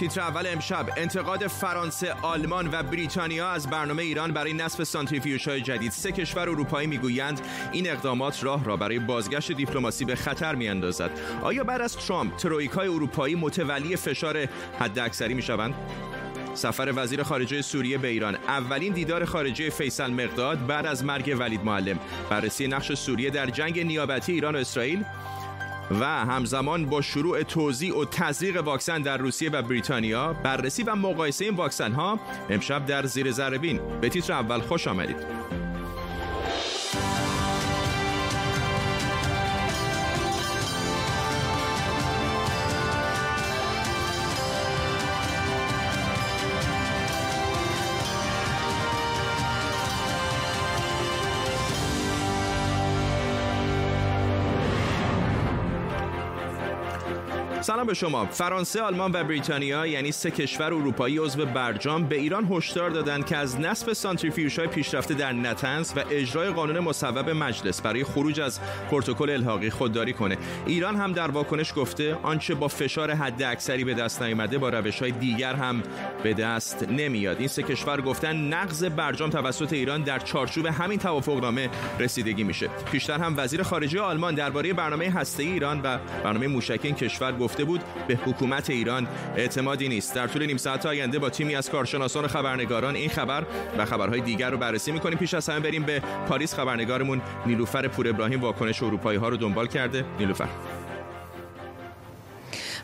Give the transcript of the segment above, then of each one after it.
تیتر اول امشب انتقاد فرانسه، آلمان و بریتانیا از برنامه ایران برای نصب سانتریفیوژ های جدید. سه کشور اروپایی می‌گویند این اقدامات راه را برای بازگشت دیپلماسی به خطر میاندازد. آیا بعد از ترامپ ترویکای اروپایی متولی فشار حداکثری می‌شوند؟ سفر وزیر خارجه سوریه به ایران اولین دیدار خارجه فیصل مقداد بعد از مرگ ولید معلم بررسی نقش سوریه در جنگ نیابتی ایران و اسرائیل و همزمان با شروع توزیع و تزریق واکسن در روسیه و بریتانیا بررسی و مقایسه این واکسن ها امشب در زیر ذره به تیتر اول خوش آمدید. سلام به شما. فرانسه آلمان و بریتانیا یعنی سه کشور اروپایی عضو برجام به ایران هشدار دادند که از نصب های پیشرفته در نتنز و اجرای قانون مصوب مجلس برای خروج از پروتکل الحاقی خودداری کنه. ایران هم در واکنش گفته آنچه با فشار حد اکثری به دست نیامده با روش های دیگر هم به دست نمیاد. این سه کشور گفتن نقض برجام توسط ایران در چارچوب همین توافقنامه رسیدگی میشه. پیشتر هم وزیر خارجه آلمان درباره برنامه هسته ایران و برنامه موشکی کشور گفته بود به حکومت ایران اعتمادی نیست. در طول نیم ساعت آینده با تیمی از کارشناسان و خبرنگاران این خبر و خبرهای دیگر رو بررسی می‌کنیم. پیش از همه بریم به پاریس. خبرنگارمون نیلوفر پور ابراهیم واکنش اروپایی ها رو دنبال کرده. نیلوفر.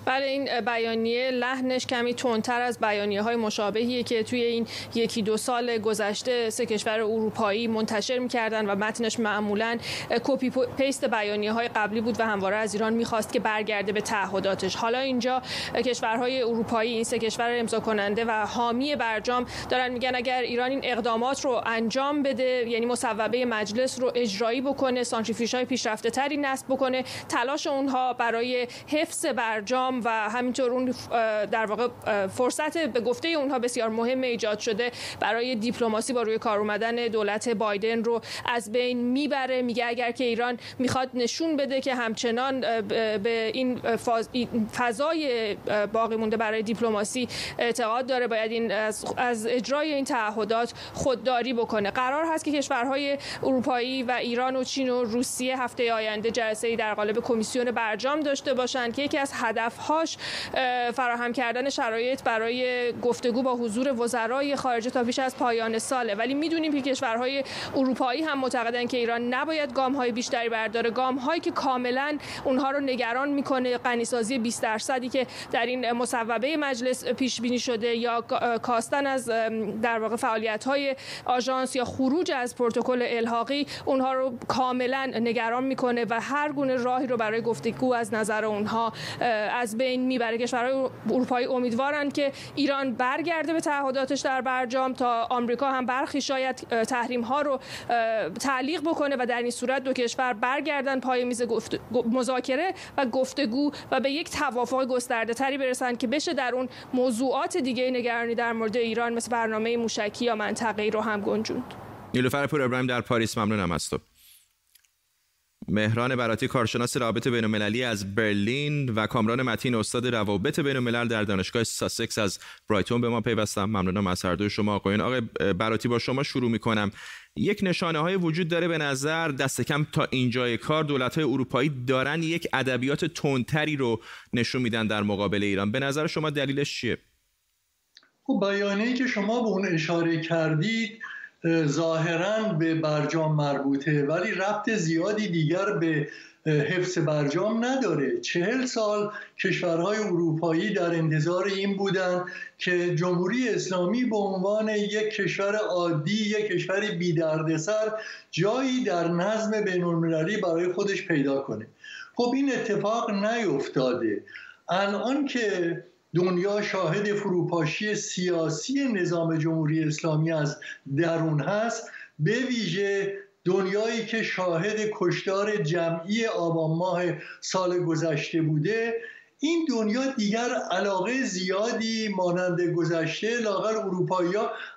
بله این بیانیه لحنش کمی تندتر از بیانیه های مشابهیه که توی این یکی دو سال گذشته سه کشور اروپایی منتشر می‌کردن و متنش معمولا copy paste بیانیه های قبلی بود و همواره از ایران می‌خواست که برگرده به تعهداتش. حالا اینجا کشورهای اروپایی این سه کشور امضا کننده و حامی برجام دارن میگن اگر ایران این اقدامات رو انجام بده یعنی مصوبه مجلس رو اجرایی بکنه سانتریفیوژ های پیشرفته تری نصب بکنه تلاش اونها برای حفظ برجام و همینطور اون در واقع فرصت به گفته اونها بسیار مهم ایجاد شده برای دیپلماسی با روی کار اومدن دولت بایدن رو از بین می‌بره. میگه اگر که ایران می‌خواد نشون بده که همچنان به این فضای باقی مونده برای دیپلماسی اعتقاد داره باید این از اجرای این تعهدات خودداری بکنه. قرار هست که کشورهای اروپایی و ایران و چین و روسیه هفته آینده جلسه در قالب کمیسیون برجام داشته باشند که یکی از هدف هاش فراهم کردن شرایط برای گفتگو با حضور وزرای خارجه تا پیش از پایان ساله. ولی می‌دونیم که کشورهای اروپایی هم معتقدن که ایران نباید گام های بیشتری برداره. گام هایی که کاملا اونها رو نگران می‌کنه غنیسازی 20 درصدی که در این مصوبه مجلس پیش بینی شده یا کاستن از در واقع فعالیت های آژانس یا خروج از پروتکل الحاقی اونها رو کاملا نگران می‌کنه و هر گونه راهی رو برای گفتگو از نظر اونها از بین می‌بره. کشورهای اروپایی امیدوارند که ایران برگرده به تعهداتش در برجام تا آمریکا هم برخی شاید تحریم ها رو تعلیق بکنه و در این صورت دو کشور برگردن پای میز مذاکره و گفتگو و به یک توافق گسترده تری برسن که بشه در اون موضوعات دیگه نگرانی در مورد ایران مثل برنامه موشکی یا منطقه‌ای رو هم گنجوند. نیلوفر پور ابراهیم در پاریس ممنونم از تو. مهران براتی کارشناس رابط بین المللی از برلین و کامران متین استاد روابط بین الملل در دانشگاه ساسکس از برایتون به ما پیوستم ممنونم از هر دوی شما آقایان آقای براتی با شما شروع می‌کنم. یک نشانه های وجود داره به نظر دست کم تا اینجای کار. دولت های اروپایی دارن یک ادبیات تندتری رو نشون میدن در مقابل ایران. به نظر شما دلیلش چیه؟ خب بیانیه‌ای که شما به اون اشاره کردید ظاهرا به برجام مربوطه ولی ربط زیادی دیگر به حفظ برجام نداره. چهل سال کشورهای اروپایی در انتظار این بودند که جمهوری اسلامی به عنوان یک کشور عادی یک کشور بیدردسر جایی در نظم بین المللی برای خودش پیدا کنه. خب این اتفاق نیفتاده. الان که دنیا شاهد فروپاشی سیاسی نظام جمهوری اسلامی از درون هست به ویژه دنیایی که شاهد کشتار جمعی آبان ماه سال گذشته بوده. این دنیا دیگر علاقه زیادی مانند گذشته لاغر اروپایی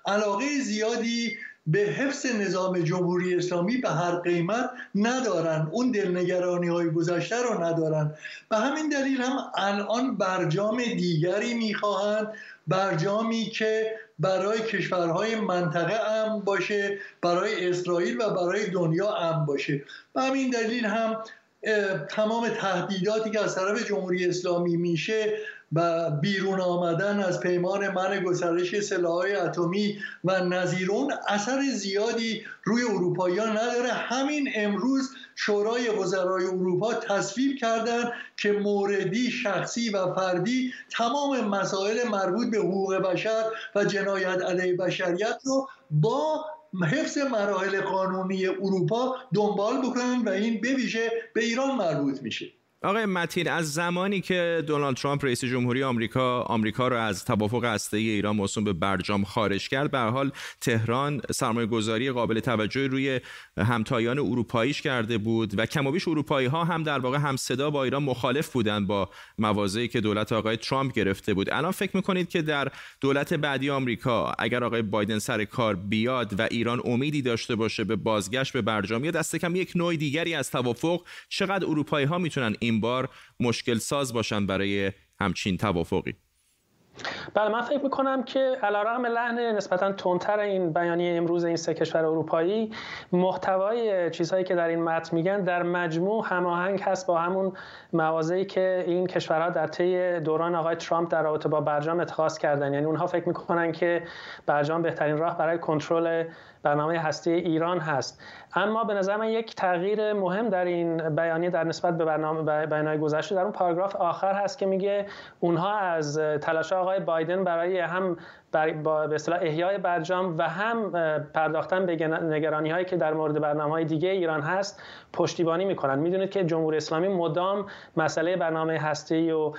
علاقه زیادی به حفظ نظام جمهوری اسلامی به هر قیمت ندارن. اون دلنگرانی های گذشته رو ندارن. به همین دلیل هم الان برجام دیگری می‌خواهند. برجامی که برای کشورهای منطقه امن باشه برای اسرائیل و برای دنیا امن باشه. به همین دلیل هم تمام تهدیداتی که از طرف جمهوری اسلامی میشه و بیرون آمدن از پیمان من گسترش سلاحهای اتمی و نظیرون اثر زیادی روی اروپاییان نداره. همین امروز شورای وزرای اروپا تصویب کردن که موردی شخصی و فردی تمام مسائل مربوط به حقوق بشر و جنایت علیه بشریت رو با حفظ مراحل قانونی اروپا دنبال بکنن و این بویژه به ایران مربوط میشه. آقای متین از زمانی که دونالد ترامپ رئیس جمهوری آمریکا آمریکا رو از توافق هسته‌ای ایران موسوم به برجام خارج کرد به حال تهران سرمایه گذاری قابل توجهی روی همتایان اروپاییش کرده بود و کم و بیش اروپایی ها هم در واقع هم صدا با ایران مخالف بودند با مواضعی که دولت آقای ترامپ گرفته بود. الان فکر می‌کنید که در دولت بعدی آمریکا اگر آقای بایدن سر کار بیاد و ایران امیدی داشته باشه به بازگشت به برجام یا دست کم یک نوع دیگری از توافق چقدر اروپایی ها می‌تونن بار مشکل ساز باشن برای همچین توافقی. بله من فکر می‌کنم که علیرغم لحن نسبتا تندتر این بیانیه امروز این سه کشور اروپایی محتوای چیزهایی که در این متن میگن در مجموع هماهنگ هست با همون مواضعی که این کشورها در طی دوران آقای ترامپ در رابطه با برجام اتخاذ کردن. یعنی اونها فکر می‌کنن که برجام بهترین راه برای کنترل برنامه هستی ایران هست. اما به نظر من یک تغییر مهم در این بیانیه در نسبت به برنامه بیانیه گذشته در اون پاراگراف آخر هست که میگه اونها از تلاش آقای بایدن برای هم با به اصطلاح احیای برجام و هم پرداختن به نگرانی هایی که در مورد برنامه های دیگه ایران هست پشتیبانی می‌کنن. می‌دونید که جمهوری اسلامی مدام مسئله برنامه هسته و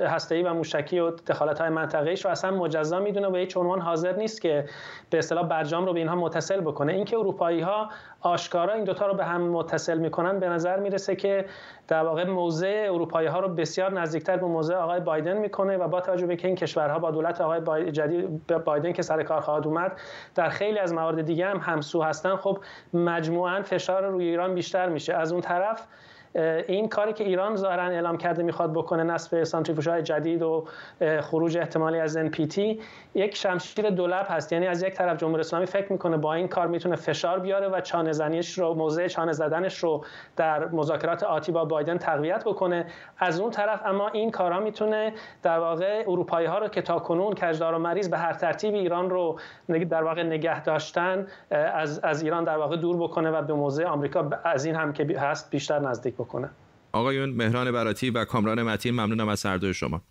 هسته و موشکی و دخالت های منطقه رو اصلا مجزا می‌دونه و هیچ عنوان حاضر نیست که به اصطلاح برجام رو به اینها متصل بکنه. اینکه اروپایی ها آشکارا این دوتا رو به هم متصل می‌کنن به نظر می‌رسه که در واقع موضع اروپایی ها رو بسیار نزدیکتر به موضع آقای بایدن می‌کنه و با توجه به اینکه این کشورها با دولت آقای جدید بایدن که سر کار خواهد اومد. در خیلی از موارد دیگه هم همسو هستن. خب مجموعا فشار روی ایران بیشتر میشه. از اون طرف این کاری که ایران ظاهرا اعلام کرده می‌خواد بکنه نصب سانتریفوژهای جدید و خروج احتمالی از NPT یک شمشیر دولب هست. یعنی از یک طرف جمهوری اسلامی فکر می‌کنه با این کار می‌تونه فشار بیاره و چانه زنیش رو موضع چانه زدنش رو در مذاکرات آتی با بایدن تقویت بکنه. از اون طرف اما این کارا می‌تونه در واقع اروپایی ها رو که تا کنون کجدار و مریض به هر ترتیب ایران رو در واقع نگه داشتن از, از ایران در واقع دور بکنه و به موضع آمریکا از این هم که هست بیشتر نزدیک بکنه. آقایون مهران براتی و کامران متین ممنونم از هر شما.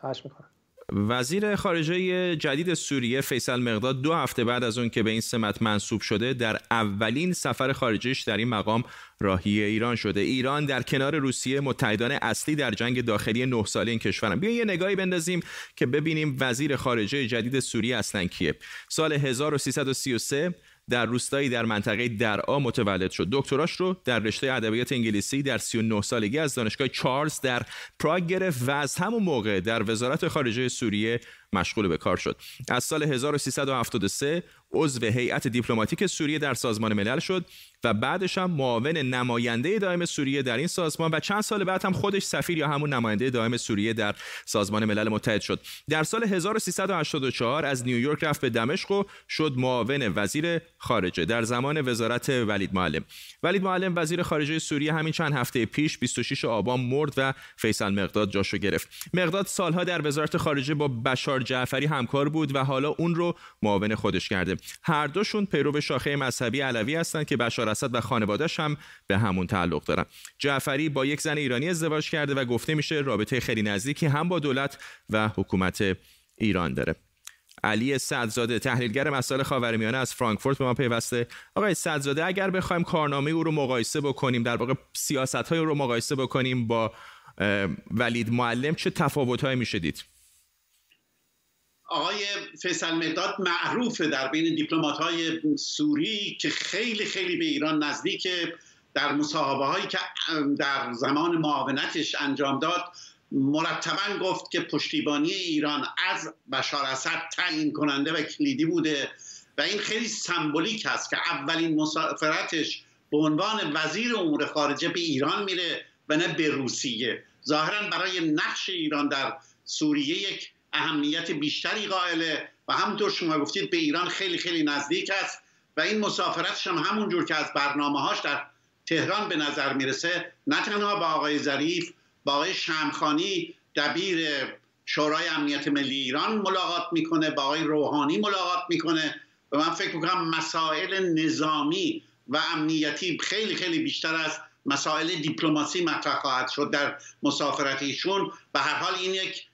خواهش می‌کنم. وزیر خارجه جدید سوریه فیصل مقداد دو هفته بعد از اون که به این سمت منصوب شده در اولین سفر خارجیش در این مقام راهی ایران شده. ایران در کنار روسیه متحدان اصلی در جنگ داخلی نه ساله این کشورن. بیا یه نگاهی بندازیم که ببینیم وزیر خارجه جدید سوریه اصلا کیه. سال 1333 در روستایی در منطقه درعا متولد شد. دکتراش رو در رشته ادبیات انگلیسی در 39 سالگی از دانشگاه چارلز در پراگ گرفت و از همون موقع در وزارت خارجه سوریه مشغول به کار شد. از سال 1373 عضو هیئت دیپلماتیک سوریه در سازمان ملل شد و بعدش هم معاون نماینده دائم سوریه در این سازمان و چند سال بعد هم خودش سفیر یا همون نماینده دائم سوریه در سازمان ملل متحد شد. در سال 1384 از نیویورک رفت به دمشق و شد معاون وزیر خارجه. در زمان وزارت ولید معلم. ولید معلم وزیر خارجه سوریه همین چند هفته پیش 26 آبان مرد و فیصل مقداد جاشو گرفت. مقداد سالها در وزارت خارجه با بشار جعفری همکار بود و حالا اون رو معاون خودش کرده. هر دوشون پیرو شاخه مذهبی علوی هستند که بشار اسد و خانواده‌اش هم به همون تعلق دارن. جعفری با یک زن ایرانی ازدواج کرده و گفته میشه رابطه خیلی نزدیکی هم با دولت و حکومت ایران داره. علی صدزاده تحلیلگر مسائل خاورمیانه از فرانکفورت به ما پیوسته. آقای صدزاده اگر بخوایم کارنامه او رو مقایسه بکنیم در واقع سیاست های او رو مقایسه بکنیم با ولید معلم چه تفاوت میشه دید؟ آقای فیصل مداد معروفه در بین دیپلمات های سوری که خیلی خیلی به ایران نزدیکه در مصاحبه هایی که در زمان معاونتش انجام داد مرتبا گفت که پشتیبانی ایران از بشار اسد تعیین کننده و کلیدی بوده و این خیلی سمبولیک هست که اولین مسافرتش به عنوان وزیر امور خارجه به ایران میره و نه به روسیه. ظاهرا برای نقش ایران در سوریه یک اهمیت بیشتری قائله. و همونطور شما گفتید به ایران خیلی خیلی نزدیک است. و این مسافرتش هم همونجور که از برنامه هاش در تهران به نظر می‌رسه نه تنها با آقای ظریف با آقای شمخانی دبیر شورای امنیت ملی ایران ملاقات می‌کنه با آقای روحانی ملاقات می‌کنه. و من فکر می‌کنم مسائل نظامی و امنیتی خیلی خیلی بیشتر از مسائل دیپلماسی مطرح خواهد شد در مسافرت ایشون. به هر حال این یک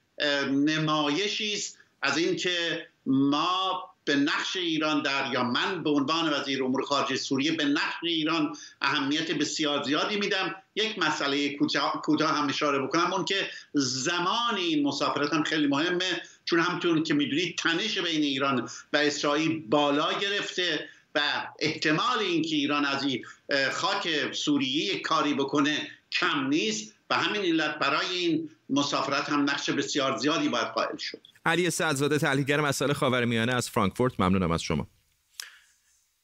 نمایشی است از اینکه ما به نقش ایران در یا من به عنوان وزیر امور خارجه سوریه به نقش ایران اهمیت بسیار زیادی میدم. یک مسئله کوتاه هم اشاره بکنم اون که زمان این مسافرت هم خیلی مهمه چون همطور که می‌دونید تنش بین ایران و اسرائیل بالا گرفته و احتمال اینکه ایران از این خاک سوریه کاری بکنه کم نیست. و همین علت برای این مسافرت هم نقش بسیار زیادی باید قائل شد. علی سعدزاده تحلیلگر مسائل خاورمیانه از فرانکفورت. ممنونم از شما.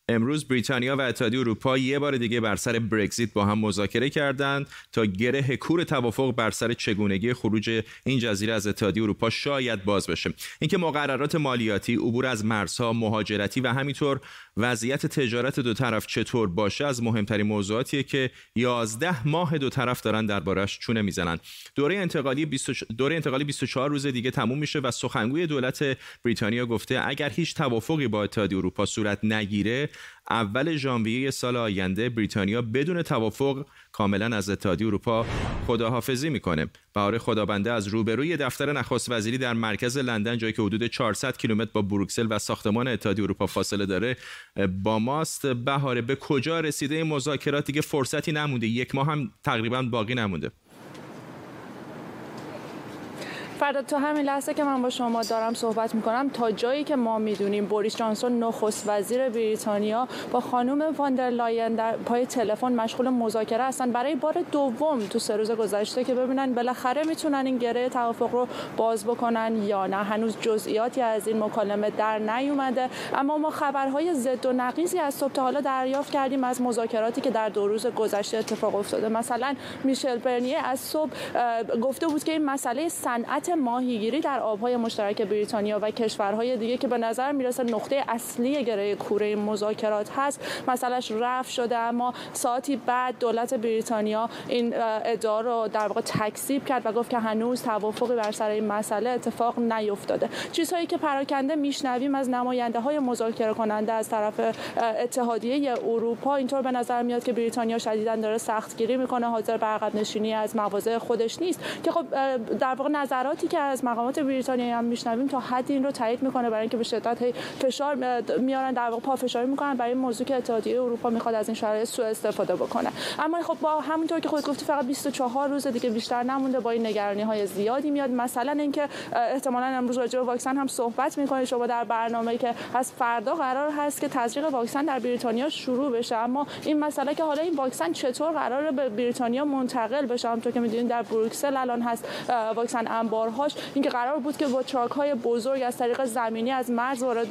امروز بریتانیا و اتحادیه اروپا یه بار دیگه بر سر برگزیت با هم مذاکره کردند تا گره کور توافق بر سر چگونگی خروج این جزیره از اتحادیه اروپا شاید باز بشه. اینکه مقررات مالیاتی عبور از مرزها مهاجرتی و همینطور وضعیت تجارت دو طرف چطور باشه از مهمترین موضوعاتیه که 11 ماه دو طرف دارن دربارش چونه می‌زنن. دوره انتقالی 20 دوره انتقالی 24 روز دیگه تموم میشه و سخنگوی دولت بریتانیا گفته اگر هیچ توافقی با اتحادیه اروپا صورت نگیره اول ژانویه سال آینده بریتانیا بدون توافق کاملا از اتحادیه اروپا خداحافظی می‌کنه بهار خدابنده از روبروی دفتر نخست وزیری در مرکز لندن جایی که حدود 400 کیلومتر با بروکسل و ساختمان اتحادیه اروپا فاصله داره با ماست. بهاره به کجا رسیده این مذاکرات؟ دیگه فرصتی نمونده. یک ماه هم تقریبا باقی نمونده. فرداد تا همین لحظه که من با شما دارم صحبت می‌کنم تا جایی که ما می‌دونیم بوریس جانسون نخست وزیر بریتانیا با خانم واندر لاین در پای تلفن مشغول مذاکره هستن. برای بار دوم تو سه روز گذشته که ببینن بالاخره می‌تونن این گره توافق رو باز بکنن یا نه. هنوز جزئیاتی از این مکالمه در نیومده. اما ما خبرهای ضد و نقیزی از صبح تا حالا دریافت کردیم از مذاکراتی که در دو روز گذشته اتفاق افتاده. مثلا میشل برنیه از صبح گفته بود که این مسئله صنعت ماهیگیری در آبهای مشترک بریتانیا و کشورهای دیگه که به نظر می‌رسه نقطه اصلی گره کوره مذاکرات هست. مسئلهش رفع شده اما ساعتی بعد دولت بریتانیا این ادعا رو در واقع تکذیب کرد و گفت که هنوز توافقی بر سر این مسئله اتفاق نیفتاده. چیزهایی که پراکنده میشنویم از نماینده های مذاکره کننده از طرف اتحادیه اروپا. اینطور به نظر میاد که بریتانیا شدیدا داره سختگیری می‌کنه حاضر به عقب نشینی از مواضع خودش نیست که خب در واقع نظرات که از مقامات بریتانیایی هم میشنویم تا حد این رو تایید می‌کنه برای اینکه به شدت فشار میارن در واقع پافشاری می‌کنن برای موضوع که اتحادیه اروپا می‌خواد از این شرایط سوء استفاده بکنه. اما خب با همونطور که خود گفتی فقط 24 روز دیگه بیشتر نمونده با این نگرانی های زیادی میاد. مثلا اینکه احتمالا امروز راجع به واکسن هم صحبت می‌کنه. شما در برنامه که از فردا قرار هست که تزریق واکسن در بریتانیا شروع بشه. اما این مسئله که حالا این واکسن چطور قرار به بریتانیا منتقل بشه؟ همونطور که می‌دونید در بروکسل الان هست واکسن انبارها هاش اینکه قرار بود که با چاک های بزرگ از طریق زمینی از مرز وارد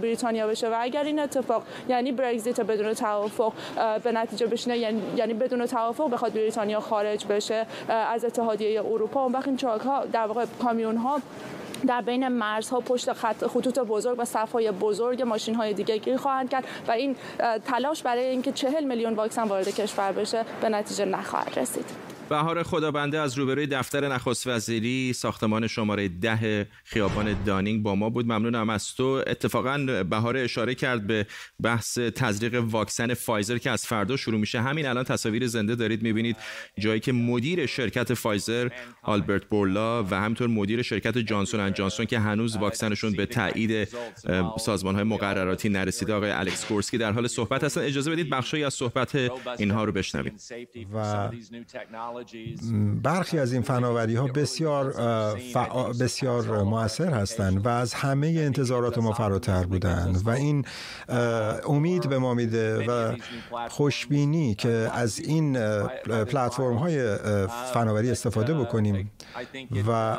بریتانیا بشه. و اگر این اتفاق یعنی برگزیت بدون توافق به نتیجه بشینه یعنی, یعنی بدون توافق بخواد بریتانیا خارج بشه از اتحادیه اروپا. اون وقت این چاک ها در واقع کامیون ها در بین مرزها پشت خط خطوط بزرگ و صفهای بزرگ ماشین های دیگه گیر خواهند کرد و این تلاش برای اینکه چهل میلیون واکسن وارد کشور بشه به نتیجه نخواهد رسید. بهار خدابنده از روبروی دفتر نخست وزیری ساختمان شماره ده خیابان دانینگ با ما بود. ممنونم از تو. اتفاقا بهار اشاره کرد به بحث تزریق واکسن فایزر که از فردا شروع میشه. همین الان تصاویر زنده دارید می‌بینید جایی که مدیر شرکت فایزر آلبرت بورلا و همینطور مدیر شرکت جانسون اند جانسون که هنوز واکسنشون به تایید سازمان های مقرراتی نرسیده. آقای الکس کورسکی در حال صحبت هستن. اجازه بدید بخشی از صحبت اینها رو بشنویم. و برخی از این فناوری ها بسیار بسیار موثر هستند و از همه انتظارات ما فراتر بودند و این امید به ما میده و خوشبینی که از این پلتفرم های فناوری استفاده بکنیم و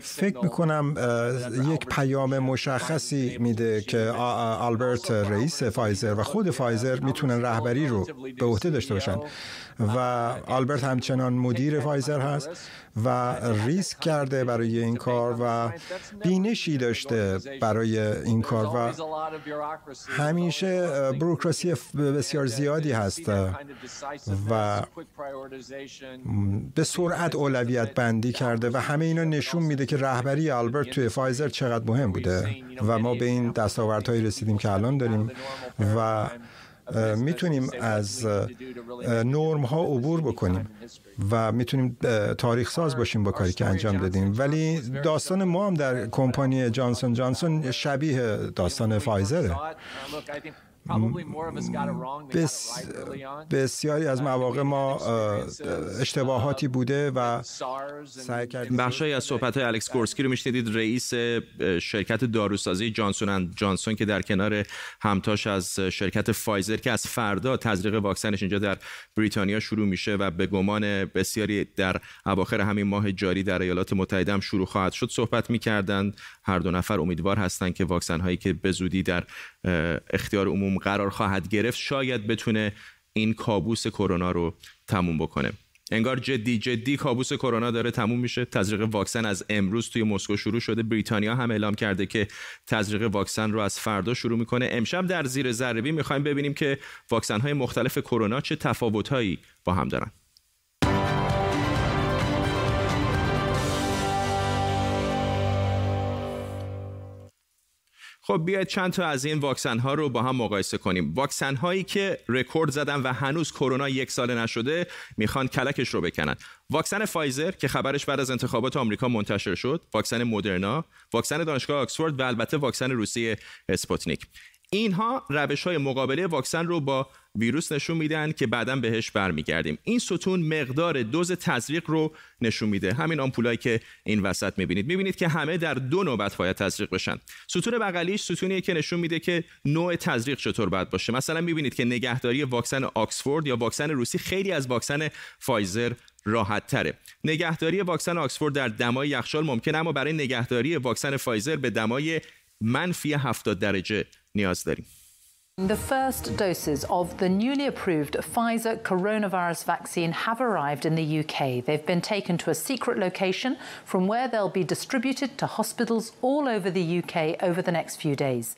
فکر می‌کنم یک پیام مشخصی میده که آلبرت رئیس فایزر و خود فایزر می‌تونن رهبری رو به عهده داشته باشن. و آلبرت همچنان مدیر فایزر هست. و ریسک کرده برای این کار و بینشی داشته برای این کار و همیشه بروکراسی بسیار زیادی هست و به سرعت اولویت بندی کرده و همه اینا نشون میده که رهبری آلبرت توی فایزر چقدر مهم بوده. و ما به این دستاوردهایی رسیدیم که الان داریم و می‌تونیم از نرم ها عبور بکنیم و می‌تونیم تاریخ ساز باشیم با کاری که انجام دادیم. ولی داستان ما هم در کمپانی جانسون جانسون شبیه داستان فایزره. بس بسیاری از مواقع ما اشتباهاتی بوده و سعی کردیم بخشی از صحبت های الکس گورسکی رو میشنیدید. رئیس شرکت داروسازی جانسون جانسون که در کنار همتاش از شرکت فایزر که از فردا تزریق واکسنش اینجا در بریتانیا شروع میشه و به گمان بسیاری در اواخر همین ماه جاری در ایالات متحده هم شروع خواهد شد صحبت می‌کردند. هر دو نفر امیدوار هستند که واکسن هایی که به زودی در اختیار عموم قرار خواهد گرفت شاید بتونه این کابوس کرونا رو تموم بکنه. انگار جدی جدی کابوس کرونا داره تموم میشه. تزریق واکسن از امروز توی مسکو شروع شده. بریتانیا هم اعلام کرده که تزریق واکسن رو از فردا شروع می‌کنه. امشب در زیر ذره می‌خوایم ببینیم که واکسن های مختلف کرونا چه تفاوتهایی با هم دارن. خب بیاید چند تا از این واکسن ها رو با هم مقایسه کنیم. واکسن هایی که رکورد زدن و هنوز کرونا یک ساله نشده می‌خوان کلکش رو بکنن. واکسن فایزر که خبرش بعد از انتخابات آمریکا منتشر شد واکسن مدرنا واکسن دانشگاه آکسفورد و البته واکسن روسی اسپوتنیک. اینها روش های مقابله واکسن رو با ویروس نشون میدن که بعدا بهش برمیگردیم. این ستون مقدار دوز تزریق رو نشون میده. همین آمپولایی که این وسط می‌بینید. می‌بینید که همه در دو نوبت باید تزریق بشن. ستون بغلیش ستونیه که نشون میده که نوع تزریق چطور باید باشه. مثلا می‌بینید که نگهداری واکسن آکسفورد یا واکسن روسی خیلی از واکسن فایزر راحت تره. نگهداری واکسن آکسفورد در دمای یخچال ممکن اما برای نگهداری واکسن فایزر به دمای منفی 70 درجه نیاز داریم The first doses of the newly approved Pfizer coronavirus vaccine have arrived in the UK. They've been taken to a secret location from where they'll be distributed to hospitals all over the UK over the next few days.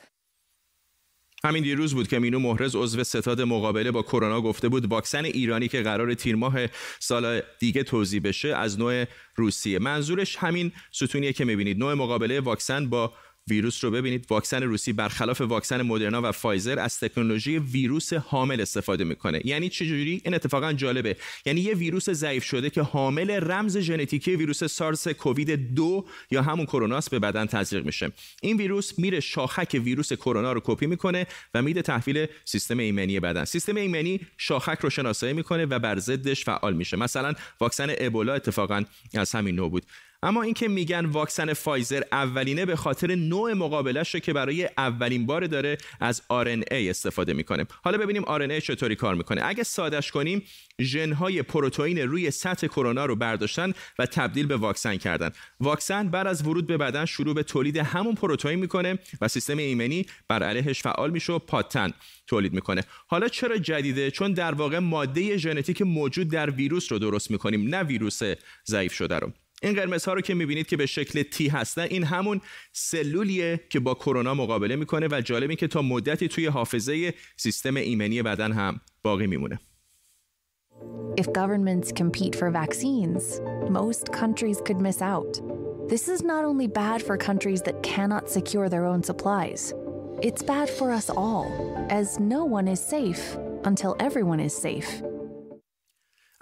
همین دیروز بود که مینو محرز عضو ستاد مقابله با کرونا گفته بود واکسن ایرانی که قرار تیر ماه سال دیگه توضیح بشه از نوع روسیه منظورش همین ستونیه که می‌بینید نوع مقابله واکسن با ویروس رو ببینید. واکسن روسی برخلاف واکسن مدرنا و فایزر از تکنولوژی ویروس حامل استفاده می‌کنه. یعنی چجوری؟ این اتفاقا جالبه. یعنی یه ویروس ضعیف شده که حامل رمز ژنتیکی ویروس سارس کووید دو یا همون کروناس به بدن تزریق میشه. این ویروس میره شاخک ویروس کرونا رو کپی می‌کنه و میده تحویل سیستم ایمنی بدن. سیستم ایمنی شاخک رو شناسایی می‌کنه و بر ضدش فعال میشه. مثلا واکسن ابولا اتفاقا از همین نوع بود. اما اینکه میگن واکسن فایزر اولینه به خاطر نوع مقابلش رو که برای اولین بار داره از RNA استفاده می‌کنه. حالا ببینیم RNA چطوری کار می‌کنه. اگه سادش کنیم ژنهای پروتئین روی سطح کرونا رو برداشتن و تبدیل به واکسن کردن. واکسن بعد از ورود به بدن شروع به تولید همون پروتئین می‌کنه و سیستم ایمنی بر علیهش فعال میشه و پاتن تولید می‌کنه. حالا چرا جدیده؟ چون در واقع ماده ژنتیک موجود در ویروس رو درست می‌کنیم نه ویروس ضعیف شده رو. این قرمز ها رو که می‌بینید که به شکل تی هستن این همون سلولیه که با کرونا مقابله می‌کنه و جالب این که تا مدتی توی حافظه سیستم ایمنی بدن هم باقی میمونه If governments compete for vaccines, most countries could miss out. This is not only bad for countries that cannot secure their own supplies, it's bad for us all, as no one is safe until everyone is safe.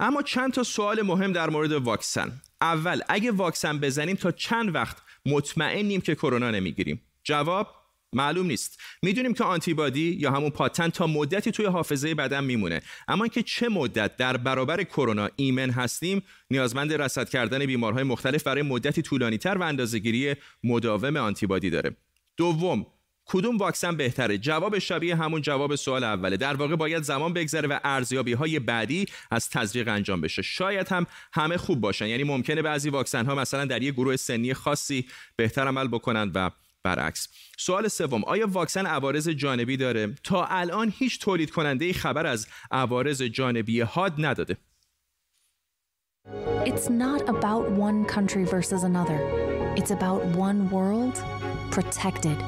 اما چند تا سوال مهم در مورد واکسن اول اگه واکسن بزنیم تا چند وقت مطمئنیم که کرونا نمی‌گیریم؟ جواب معلوم نیست. می‌دونیم که آنتیبادی یا همون پاتن تا مدتی توی حافظه بدن میمونه. اما اینکه چه مدت در برابر کرونا ایمن هستیم نیازمند رصد کردن بیمارهای مختلف برای مدتی طولانی تر و اندازهگیری مداوم آنتیبادی داره. دوم کدوم واکسن بهتره؟ جواب شبیه همون جواب سوال اوله. در واقع باید زمان بگذره و ارزیابی های بعدی از تزریق انجام بشه. شاید هم همه خوب باشن. یعنی ممکنه بعضی واکسن ها مثلا در یک گروه سنی خاصی بهتر عمل بکنند و برعکس. سوال سوم آیا واکسن عوارض جانبی داره؟ تا الان هیچ تولید کننده خبر از عوارض جانبی حاد نداده. It's not about one country versus another. It's about one world protected.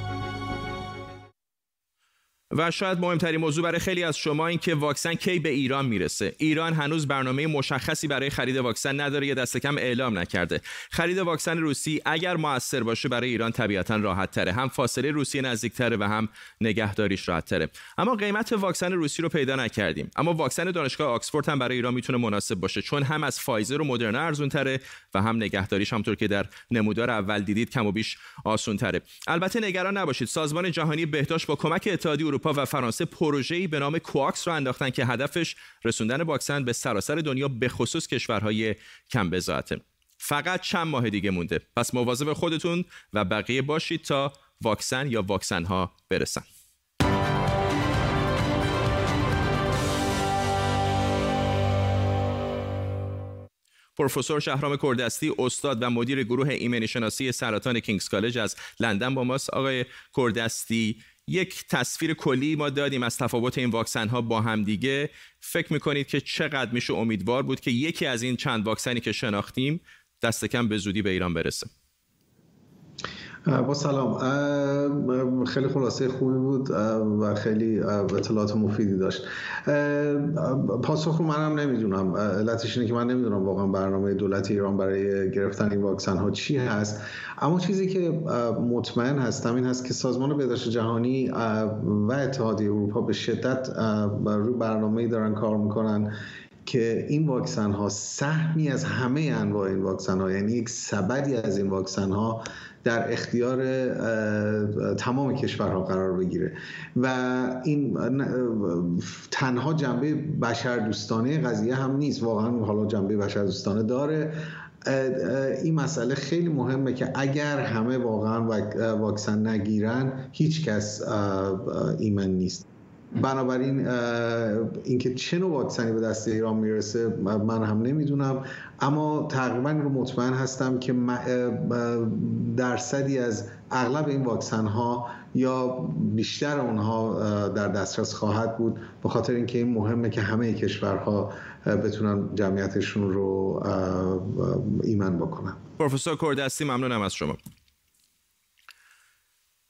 و شاید مهمترین موضوع برای خیلی از شما این که واکسن کی به ایران می‌رسه. ایران هنوز برنامه مشخصی برای خرید واکسن نداره یا دست کم اعلام نکرده. خرید واکسن روسی اگر موثر باشه برای ایران طبیعتا راحت تره هم فاصله روسیه نزدیکتره و هم نگهداریش راحت تره اما قیمت واکسن روسی رو پیدا نکردیم. اما واکسن دانشگاه آکسفورد هم برای ایران می‌تونه مناسب باشه چون هم از فایزر و مدرنا ارزون تره و هم نگهداریش همطور که در نمودار اول دیدید کم و بیش آسون تره البته نگران نباشید سازمان جهانی بهداشت با کمک اتحادیه اروپا و فرانسه پروژه‌ای به نام کواکس رو انداختن که هدفش رسوندن واکسن به سراسر دنیا به خصوص کشورهای کم بزاعته. فقط چند ماه دیگه مونده. پس مواظب خودتون و بقیه باشید تا واکسن یا واکسن ها برسن. پروفسور شهرام کردستی استاد و مدیر گروه ایمنی شناسی سرطان کینگز کالج از لندن با ماست. آقای کردستی یک تصویر کلی ما دادیم از تفاوت این واکسن ها با هم دیگه. فکر می‌کنید که چقدر میشه امیدوار بود که یکی از این چند واکسنی که شناختیم دست کم به زودی به ایران برسه. با سلام. خیلی خلاصه خوبی بود و خیلی اطلاعات مفیدی داشت. پاسخ رو منم نمی‌دونم. علتش اینه که من نمی‌دونم واقعا برنامه دولت ایران برای گرفتن این واکسن ها چی هست. اما چیزی که مطمئن هستم این هست که سازمان بهداشت جهانی و اتحادیه اروپا به شدت روی برنامه دارن کار می‌کنن که این واکسن ها سهمی از همه انواع این واکسن ها یعنی یک سبدی از این واکسن ها در اختیار تمام کشورها قرار بگیره. و این تنها جنبه بشر دوستانه قضیه هم نیست. واقعا حالا جنبه بشر دوستانه داره این مسئله خیلی مهمه که اگر همه واقعا واکسن نگیرن هیچ کس ایمن نیست. بنابراین اینکه چه نوع واکسنی به دست ایران می‌رسه من هم نمی‌دونم. اما تقریبا رو مطمئن هستم که درصدی از اغلب این واکسن ها یا بیشتر اونها در دسترس خواهد بود. به خاطر اینکه این مهمه که همه کشورها بتونن جمعیتشون رو ایمن بکنن. پروفسور کردستی ممنونم از شما.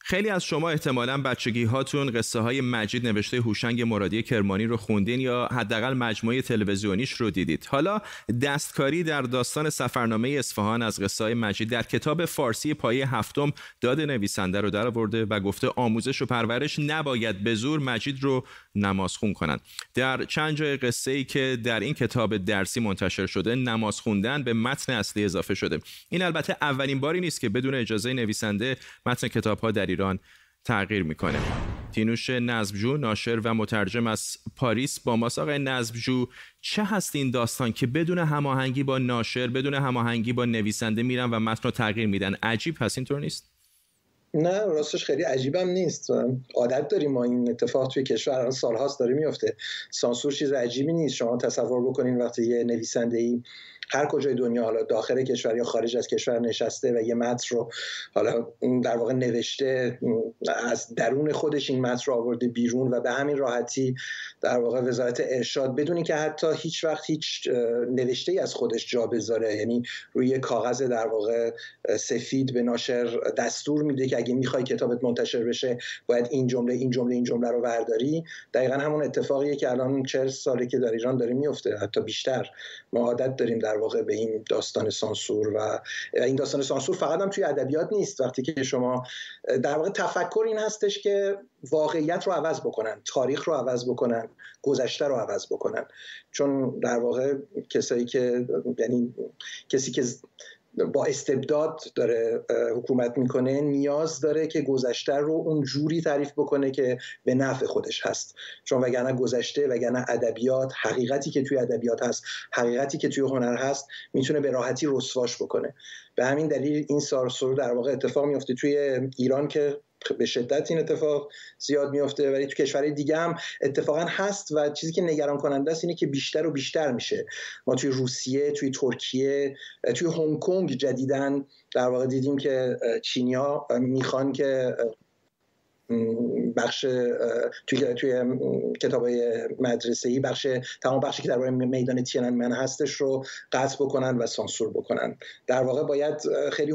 خیلی از شما احتمالا بچگی هاتون قصه های مجید نوشته هوشنگ مرادی کرمانی رو خوندین یا حداقل مجموعه تلویزیونیش رو دیدید. حالا دستکاری در داستان سفرنامه اصفهان از قصه های مجید در کتاب فارسی پایه هفتم داد نویسنده رو درآورده و گفته آموزش و پرورش نباید به زور مجید رو نماز خون کنند. در چند جای قصه ای که در این کتاب درسی منتشر شده نماز خوندن به متن اصلی اضافه شده. این البته اولین باری نیست که بدون اجازه نویسنده متن کتاب ها در ایران تغییر می‌کنه. تینوش نزبجو ناشر و مترجم از پاریس با ماست آقای نزبجو چه هست این داستان که بدون هماهنگی با ناشر بدون هماهنگی با نویسنده میرن و متن رو تغییر میدن؟ عجیب هست اینطور نیست؟ نه راستش خیلی عجیبم نیست. عادت داریم ما این اتفاق توی کشور. سالهاست داره میفته سانسور چیز عجیبی نیست. شما تصور بکنین وقتی یه نویسنده ای هر کجای دنیا حالا داخل کشور یا خارج از کشور نشسته و یه متن رو حالا در واقع نوشته از درون خودش این متن رو آورده بیرون و به همین راحتی در واقع وزارت ارشاد بدونی که حتی هیچ وقت هیچ نوشته ای از خودش جا بذاره. یعنی روی کاغذ در واقع سفید به ناشر دستور میده که اگه می‌خوای کتابت منتشر بشه باید این جمله این جمله این جمله رو برداری. دقیقا همون اتفاقیه که الان 40 ساله که در ایران داره میفته حتی بیشتر. ما عادت داریم در واقع به این داستان سانسور و این داستان سانسور فقط هم توی ادبیات نیست. وقتی که شما در واقع تفکر این هستش که واقعیت رو عوض بکنن تاریخ رو عوض بکنن گذشته رو عوض بکنن. چون در واقع کسایی که یعنی کسی که با استبداد داره حکومت می‌کنه نیاز داره که گذشته رو اون جوری تعریف بکنه که به نفع خودش هست. چون وگرنه گذشته وگرنه ادبیات حقیقتی که توی ادبیات هست حقیقتی که توی هنر هست می‌تونه به راحتی رسواش بکنه. به همین دلیل این سارسور در واقع اتفاق میفته توی ایران که به شدت این اتفاق زیاد میفته ولی تو کشورهای دیگه هم اتفاقا هست و چیزی که نگران کننده است اینه که بیشتر و بیشتر میشه. ما توی روسیه توی ترکیه توی هنگ کنگ جدیدن در واقع دیدیم که چینیا می‌خوان که بخش توی توی کتاب مدرسه ای بخش تمام بخشی که درباره میدان تینن هستش رو قطع بکنن و سانسور بکنن. در واقع باید خیلی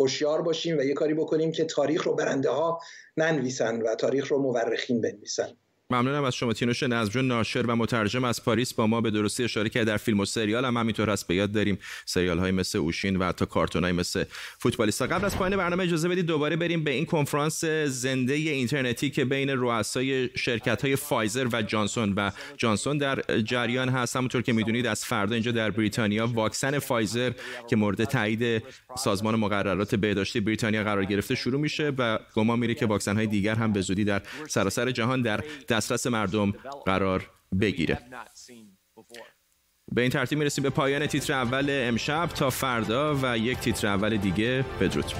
هوشیار باشیم و یه کاری بکنیم که تاریخ رو برنده ها ننویسن و تاریخ رو مورخین بنویسن. ممنونم از شما تینوش نظمجو ناشر و مترجم از پاریس با ما به درستی اشاره کرد در فیلم و سریال هم همینطور هست. به یاد داریم سریال های مثل اوشین و حتی کارتون های مثل فوتبالیستا. قبل از پایان برنامه اجازه بدید دوباره بریم به این کنفرانس زنده اینترنتی که بین رؤسای شرکت های فایزر و جانسون و جانسون در جریان هست. همونطور که می‌دونید از فردا اینجا در بریتانیا واکسن فایزر که مورد تایید سازمان مقررات بهداشتی بریتانیا قرار گرفته شروع میشه و گمان میره که واکسن های دیگر هم به زودی در سراسر جهان در دسترس مردم قرار بگیره. به این ترتیب می‌رسیم به پایان تیتر اول امشب. تا فردا و یک تیتر اول دیگه بدرود.